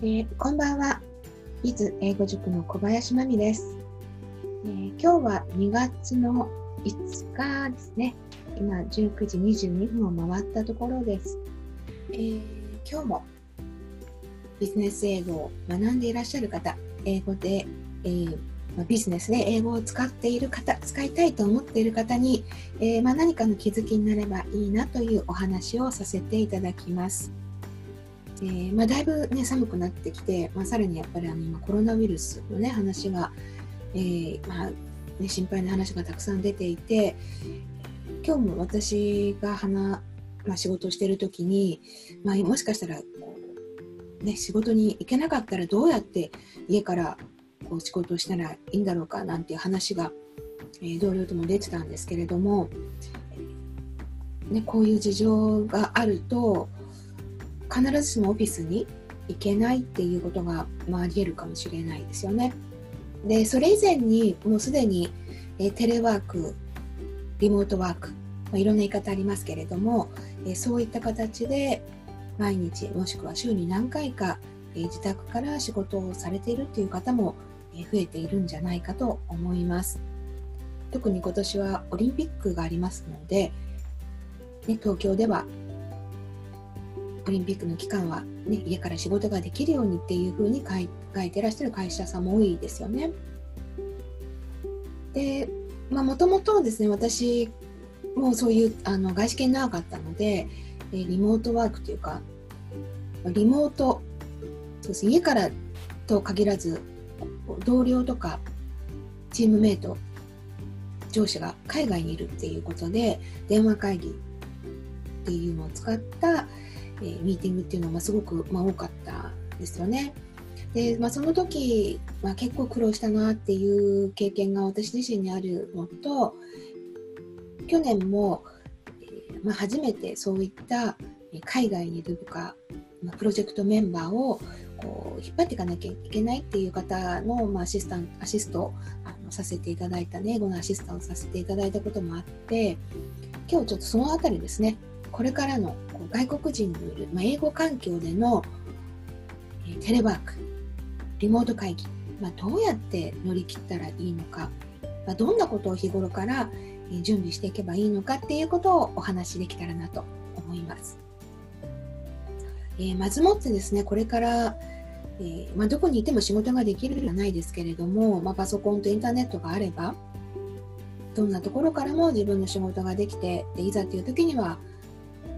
えー、こんばんは。伊豆英語塾の小林真美です、えー、今日は2月の5日ですね。今19時22分を回ったところです。えー、今日もビジネス英語を学んでいらっしゃる方、英語で、えービジネスで英語を使っている方、使いたいと思っている方に、え、まあ、何かの気づきになればいいなというお話をさせていただきます。えー、まあ、だいぶ、ね、寒くなってきて、まあ、さらにやっぱりあの今コロナウイルスの、ね、話が、えー、まあね、心配な話がたくさん出ていて今日も私が花、まあ、仕事をしている時に、まあ、もしかしたら、ね、仕事に行けなかったらどうやって家からこう仕事をしたらいいんだろうかなんていう話が、えー、同僚とも出てたんですけれども、ね、こういう事情があると必ずしもオフィスに行けないっていうことが、まあ、ありえるかもしれないですよね。でそれ以前にもうすでに、えテレワークリモートワーク、まあ、いろんな言い方ありますけれども、えそういった形で毎日もしくは週に何回か、え自宅から仕事をされているっていう方も、え増えているんじゃないかと思います。特に今年はオリンピックがありますので、ね、東京ではオリンピックの期間は、ね、家から仕事ができるようにっていうふうに書い書いてらっしゃる会社さんも多いですよね。でもともとですね私もそういうあの外資系長かったのでリモートワークというかリモートそうです、家からと限らず同僚とかチームメイト上司が海外にいるっていうことで電話会議っていうのを使ったえー、ミーティングっていうのがすごく、まあ、多かったですよね。で、まあ、その時、まあ、結構苦労したなっていう経験が私自身にあるのと去年も、えー、まあ、初めてそういった海外にいる部下、まあ、プロジェクトメンバーをこう引っ張っていかなきゃいけないっていう方の、まあ、アシスタンアシストあのさせていただいたね英語のアシスタントをさせていただいたこともあって今日ちょっとその辺りですねこれからの外国人による、まあ、英語環境での、テレワーク、リモート会議、まあ、どうやって乗り切ったらいいのか、まあ、どんなことを日頃から、準備していけばいいのかっていうことをお話しできたらなと思います。えー、まずもってですね、これから、えー、まあ、どこにいても仕事ができるじゃないですけれども、まあ、パソコンとインターネットがあれば、どんなところからも自分の仕事ができて、でいざという時には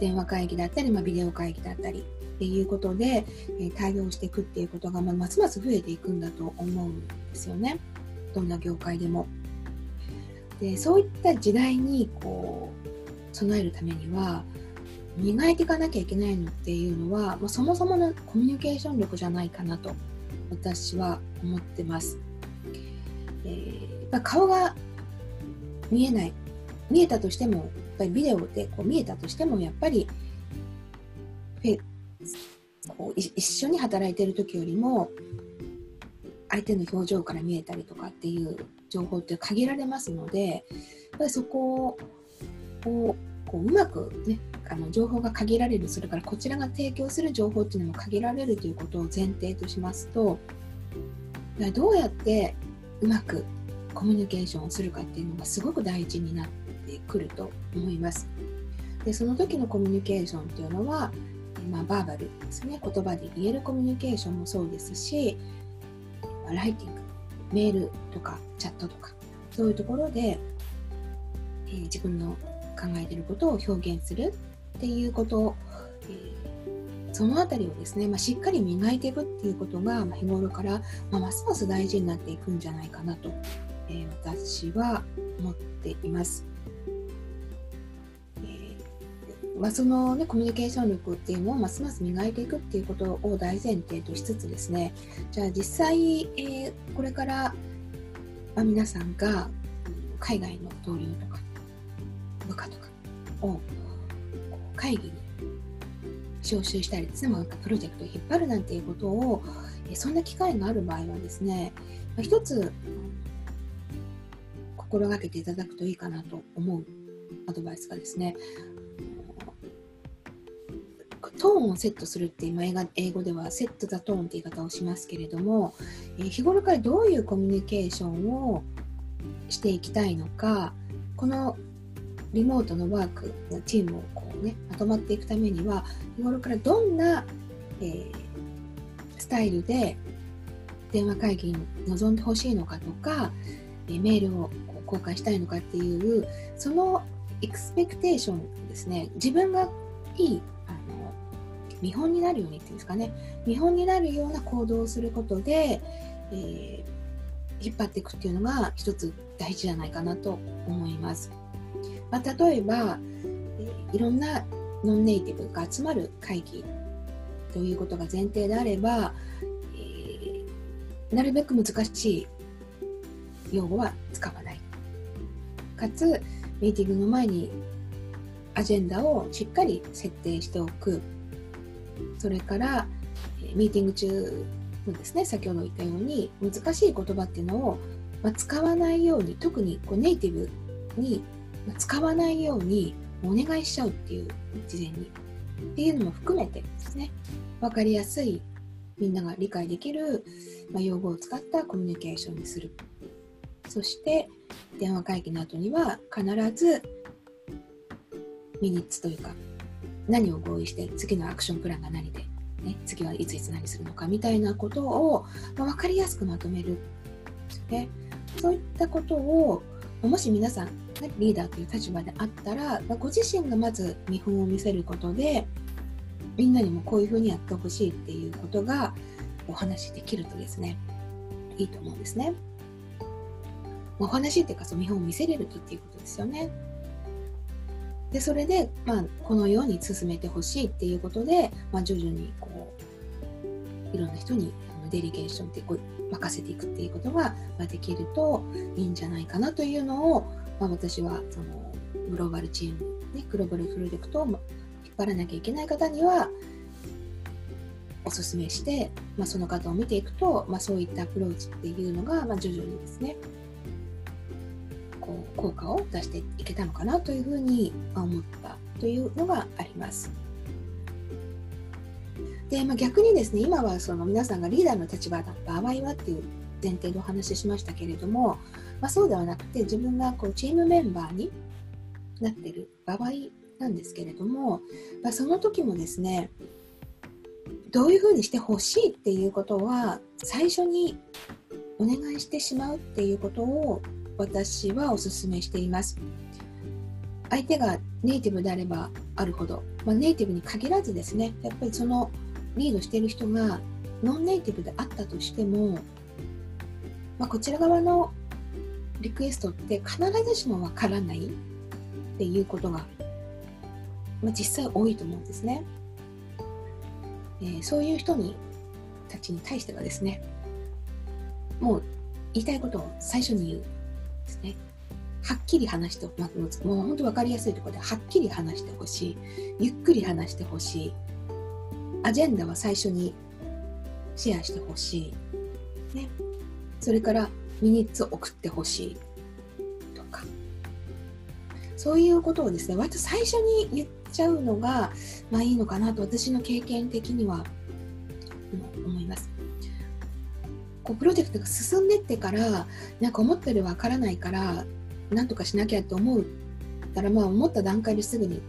電話会議だったり、まあ、ビデオ会議だったりっていうことで、えー、対応していくっていうことが、まあ、ますます増えていくんだと思うんですよね。どんな業界でも。でそういった時代にこう備えるためには磨いていかなきゃいけないのっていうのは、まあ、そもそものコミュニケーション力じゃないかなと私は思ってます。えー、顔が見えない見えたとしてもやっぱりビデオでこう見えたとしてもやっぱりこう一緒に働いてる時よりも相手の表情から見えたりとかっていう情報って限られますのでやっぱりそこをこううまくねあの情報が限られるそれからこちらが提供する情報っていうのも限られるということを前提としますとどうやってうまくコミュニケーションをするかっていうのがすごく大事になってくると思います。でその時のコミュニケーションというのは、まあ、バーバルですね言葉で言えるコミュニケーションもそうですし、ライティングメールとかチャットとかそういうところで、えー、自分の考えてることを表現するっていうことを、えー、その辺りをですね、まあ、しっかり磨いていくっていうことが、ま、日頃から、まあ、ますます大事になっていくんじゃないかなと、えー、私は思っています。まあ、その、ね、コミュニケーション力っていうのをますます磨いていくっていうことを大前提としつつですね。じゃあ実際、えー、これから、ま、皆さんが海外の同僚とか部下とかを会議に招集したりですね、まあ、プロジェクトを引っ張るなんていうことをそんな機会がある場合はですね、まあ、一つ心がけていただくといいかなと思うアドバイスがですねトーンをセットするって今英語ではセット・ザ・トーンって言い方をしますけれども、え、日頃からどういうコミュニケーションをしていきたいのかこのリモートのワークのチームをこう、ね、まとまっていくためには日頃からどんな、えー、スタイルで電話会議に臨んでほしいのかとか、え、メールを公開したいのかっていうそのエクスペクテーションですね。自分がいい見本になるようにっていうんですかね見本になるような行動をすることで、えー、引っ張っていくっていうのが一つ大事じゃないかなと思います。まあ、例えば、え、いろんなノンネイティブが集まる会議ということが前提であれば、えー、なるべく難しい用語は使わない。かつ、ミーティングの前にアジェンダをしっかり設定しておくそれからミーティング中のですね先ほど言ったように難しい言葉っていうのを、ま使わないように特にこうネイティブに使わないようにお願いしちゃうっていう事前に。っていうのも含めてですね分かりやすいみんなが理解できる、ま用語を使ったコミュニケーションにする。そして電話会議の後には必ずミニッツというか何を合意して次のアクションプランが何で、ね、次はいついつ何するのかみたいなことを、まあ、分かりやすくまとめるね。そういったことをもし皆さん、ね、リーダーという立場であったら、まあ、ご自身がまず見本を見せることでみんなにもこういうふうにやってほしいっていうことがお話しできるとですねいいと思うんですね。お話っていうかその見本を見せれるとっていうことですよね。でそれで、まあ、このように進めてほしいっていうことで、まあ、徐々にこういろんな人にデリゲーションってこう任せていくっていうことが、できるといいんじゃないかなというのを、まあ、私はそのグローバルチーム、ね、グローバルプロジェクトを引っ張らなきゃいけない方にはおすすめして、まあ、その方を見ていくと、まあ、そういったアプローチっていうのが、まあ、徐々にですね効果を出していけたのかなというふうに思ったというのがあります。で、まあ、逆にですね今はその皆さんがリーダーの立場だった場合はっていう前提でお話ししましたけれども、まあ、そうではなくて自分がこうチームメンバーになってる場合なんですけれども、まあ、その時もですねどういうふうにしてほしいっていうことは最初にお願いしてしまうっていうことを私はお勧めしています。相手がネイティブであればあるほど、まあ、ネイティブに限らずですね、やっぱりそのリードしている人がノンネイティブであったとしても、まあ、こちら側のリクエストって必ずしもわからないっていうことが、まあ、実際多いと思うんですね。えー、そういう人にたちに対してはですね、もう言いたいことを最初に言う。ですね。はっきり話して、もう本当分かりやすいところではっきり話してほしい。ゆっくり話してほしい。アジェンダは最初にシェアしてほしい。ね。それからミニッツを送ってほしい。とか。そういうことをですね、割と最初に言っちゃうのが、まあいいのかなと私の経験的には思います。こうプロジェクトが進んでってからなんか思ったより分からないからなんとかしなきゃって思ったらまあ思った段階ですぐに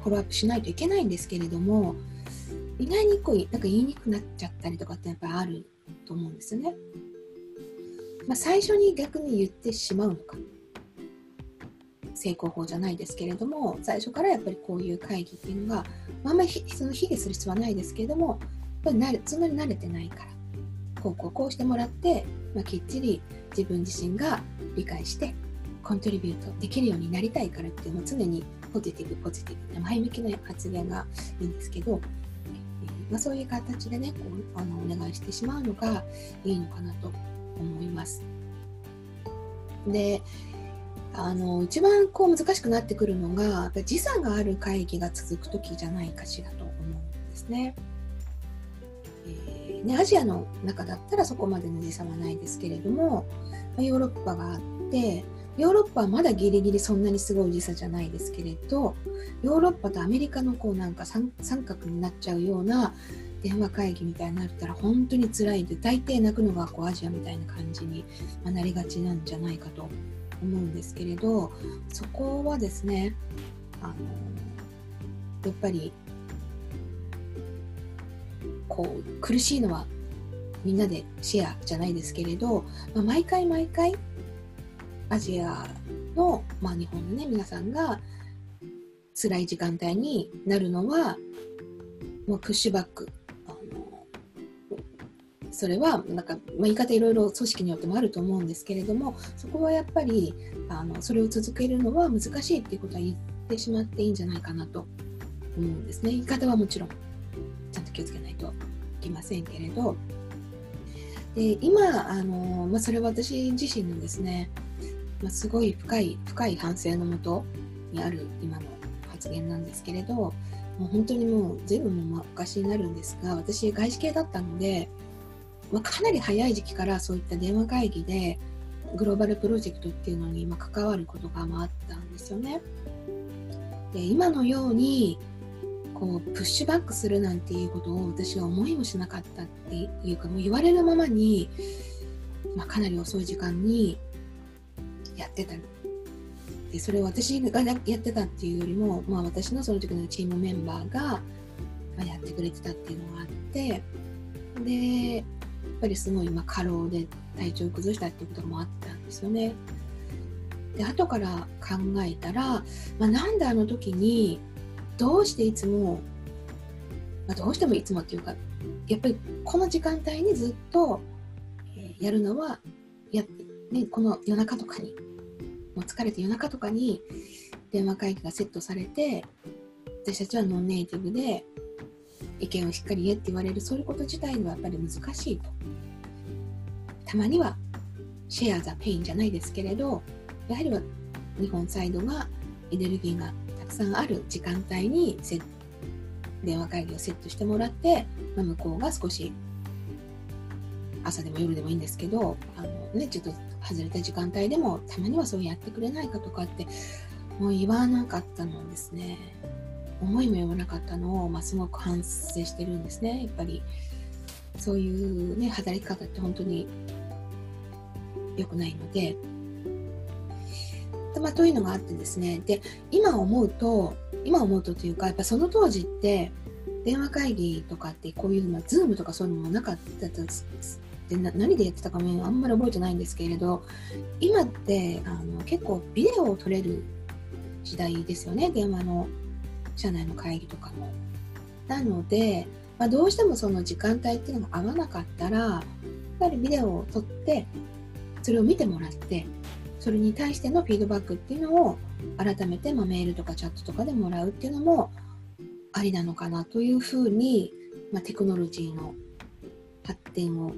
フォローアップしないといけないんですけれども意外にこうなんか言いにくくなっちゃったりとかってやっぱりあると思うんですね。まあ、最初に逆に言ってしまうのか成功法じゃないですけれども最初からやっぱりこういう会議っていうのが、まあ、あんまりその卑下する必要はないですけれどもぱり慣れそんなに慣れてないからこうこうこうしてもらって、まあ、きっちり自分自身が理解してコントリビュートできるようになりたいからっていうのを常にポジティブポジティブ前向きな発言がいいんですけど、まあ、そういう形でねこうあのお願いしてしまうのがいいのかなと思います。であの一番こう難しくなってくるのが時差がある会議が続く時じゃないかしらと思うんですね。ね、アジアの中だったらそこまでの時差はないですけれども、ヨーロッパがあってヨーロッパはまだギリギリそんなにすごい時差じゃないですけれどヨーロッパとアメリカのこうなんか三角になっちゃうような電話会議みたいになったら本当に辛いんで大抵泣くのがこうアジアみたいな感じになりがちなんじゃないかと思うんですけれどそこはですねあのやっぱりこう苦しいのはみんなでシェアじゃないですけれど、まあ、毎回毎回アジアの、まあ、日本のね皆さんが辛い時間帯になるのはもうプッシュバックあのそれはなんか、まあ、言い方いろいろ組織によってもあると思うんですけれどもそこはやっぱりあのそれを続けるのは難しいっていうことは言ってしまっていいんじゃないかなと思うんですね。言い方はもちろん。気をつけないといけませんけれどで今あの、まあ、それは私自身のですねまあ、すごい深い深い反省のもとにある今の発言なんですけれどもう本当にもう全部も昔になるんですが私外資系だったので、まあ、かなり早い時期からそういった電話会議でグローバルプロジェクトっていうのに今関わることがあったんですよね。で今のようにこうプッシュバックするなんていうことを私は思いもしなかったっていうかもう言われるままに、まあ、かなり遅い時間にやってたでそれを私がやってたっていうよりも、まあ、私のその時のチームメンバーがやってくれてたっていうのがあってでやっぱりすごい今過労で体調を崩したっていうこともあったんですよね。で後から考えたら、まあ、なんであの時にどうしていつも、まあ、どうしてもいつもっていうかやっぱりこの時間帯にずっと、え、やるのはや、ね、この夜中とかにもう疲れて夜中とかに電話会議がセットされて私たちはノンネイティブで意見をしっかり言えって言われるそういうこと自体はやっぱり難しいと。たまには share the pain じゃないですけれどやはりは日本サイドがエネルギーがたくさんある時間帯に電話会議をセットしてもらって、まあ、向こうが少し朝でも夜でもいいんですけどあの、ね、ちょっと外れた時間帯でもたまにはそうやってくれないかとかってもう言わなかったのですね。思いも言わなかったのを、まあ、すごく反省してるんですね。やっぱりそういうね働き方って本当に良くないのでま、というのがあってですね。で今思うと今思うとというかやっぱその当時って電話会議とかってこういう、まあ、ズームとかそういうのもなかったで何でやってたかもあんまり覚えてないんですけれど今ってあの結構ビデオを撮れる時代ですよね。電話の社内の会議とかも。なので、まあ、どうしてもその時間帯っていうのが合わなかったらやっぱりビデオを撮ってそれを見てもらってそれに対してのフィードバックっていうのを改めて、まあ、メールとかチャットとかでもらうっていうのもありなのかなというふうに、まあ、テクノロジーの発展を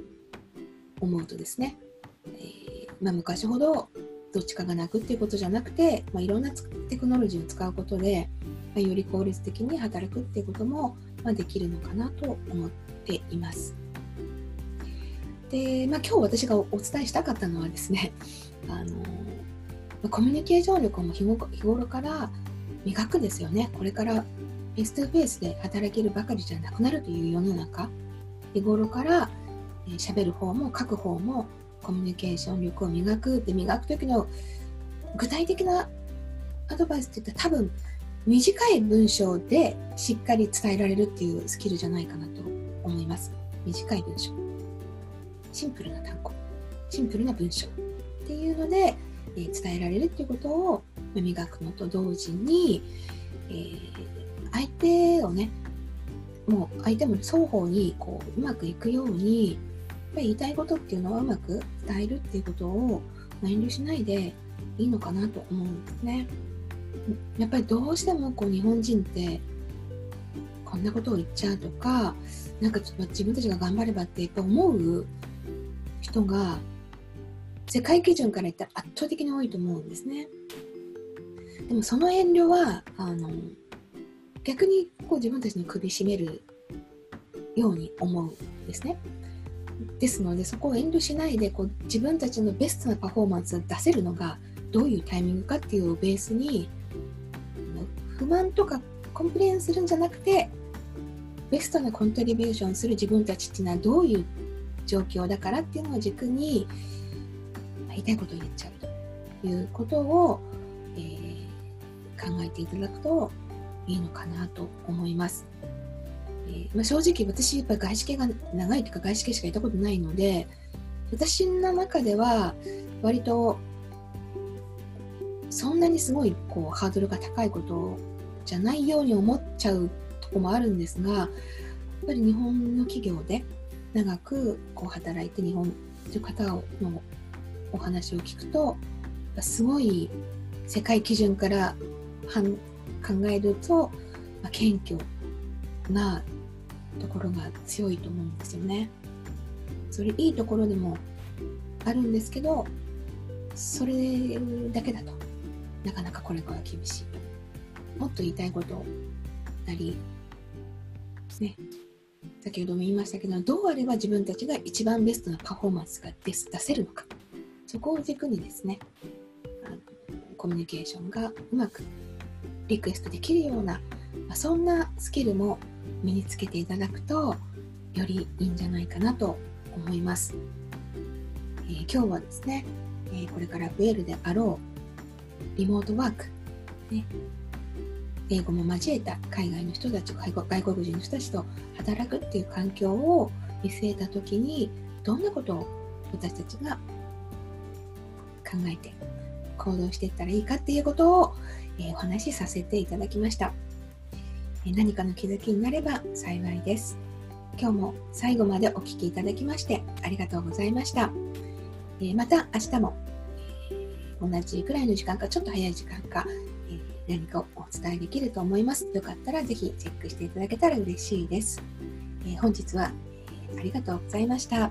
思うとですね、えー、まあ、昔ほどどっちかが泣くっていうことじゃなくて、まあ、いろんなテクノロジーを使うことで、ま、より効率的に働くっていうことも、まできるのかなと思っています。で、まあ、今日私がお伝えしたかったのはですね、あのコミュニケーション力も日頃から磨くですよね。これからフェイス2フェイスで働けるばかりじゃなくなるという世の中、日頃から喋る方も書く方もコミュニケーション力を磨くで磨く時の具体的なアドバイスって言ったら多分短い文章でしっかり伝えられるっていうスキルじゃないかなと思います。短い文章。シンプルな単語。シンプルな文章。っていうので、えー、伝えられるっていうことを磨くのと同時に、えー、相手をねもう相手も双方にこううまくいくようにぱり言いたいことっていうのはうまく伝えるっていうことを遠慮しないでいいのかなと思うんですね。やっぱりどうしてもこう日本人ってこんなことを言っちゃうとかなんか自分たちが頑張ればってやっぱ思う人が世界基準から言ったら圧倒的に多いと思うんですね。でもその遠慮はあの逆にこう自分たちの首絞めるように思うんですね。ですのでそこを遠慮しないでこう自分たちのベストなパフォーマンスを出せるのがどういうタイミングかっていうをベースに不満とか complain するんじゃなくてベストなコントリビューションする自分たちっていうのはどういう状況だからっていうのを軸に言いたいことを言っちゃうということを、えー、考えていただくといいのかなと思います。えー、まあ、正直私やっぱり外資系が長いというか外資系しかいたことないので私の中では割とそんなにすごいこうハードルが高いことじゃないように思っちゃうとこもあるんですがやっぱり日本の企業で長くこう働いて日本という方のお話を聞くとすごい世界基準から考えると、まあ、謙虚なところが強いと思うんですよね。それいいところでもあるんですけどそれだけだとなかなかこれから厳しい。もっと言いたいことなりね。先ほども言いましたけどどうあれば自分たちが一番ベストなパフォーマンスが出せるのか。そこを軸にですねコミュニケーションがうまくリクエストできるような、そんなスキルも身につけていただくとよりいいんじゃないかなと思います。えー、今日はですね、えー、これから増えるであろうリモートワーク、ね、英語も交えた海外の人たち外国人の人たちと働くっていう環境を見据えた時にどんなことを私たちが考えて行動していったらいいかっていうことを、えー、お話しさせていただきました、え何かの気づきになれば幸いです。今日も最後までお聴きいただきましてありがとうございました、えまた明日も、同じくらいの時間かちょっと早い時間か、え何かをお伝えできると思います。よかったらぜひチェックしていただけたら嬉しいです、え本日は、えありがとうございました。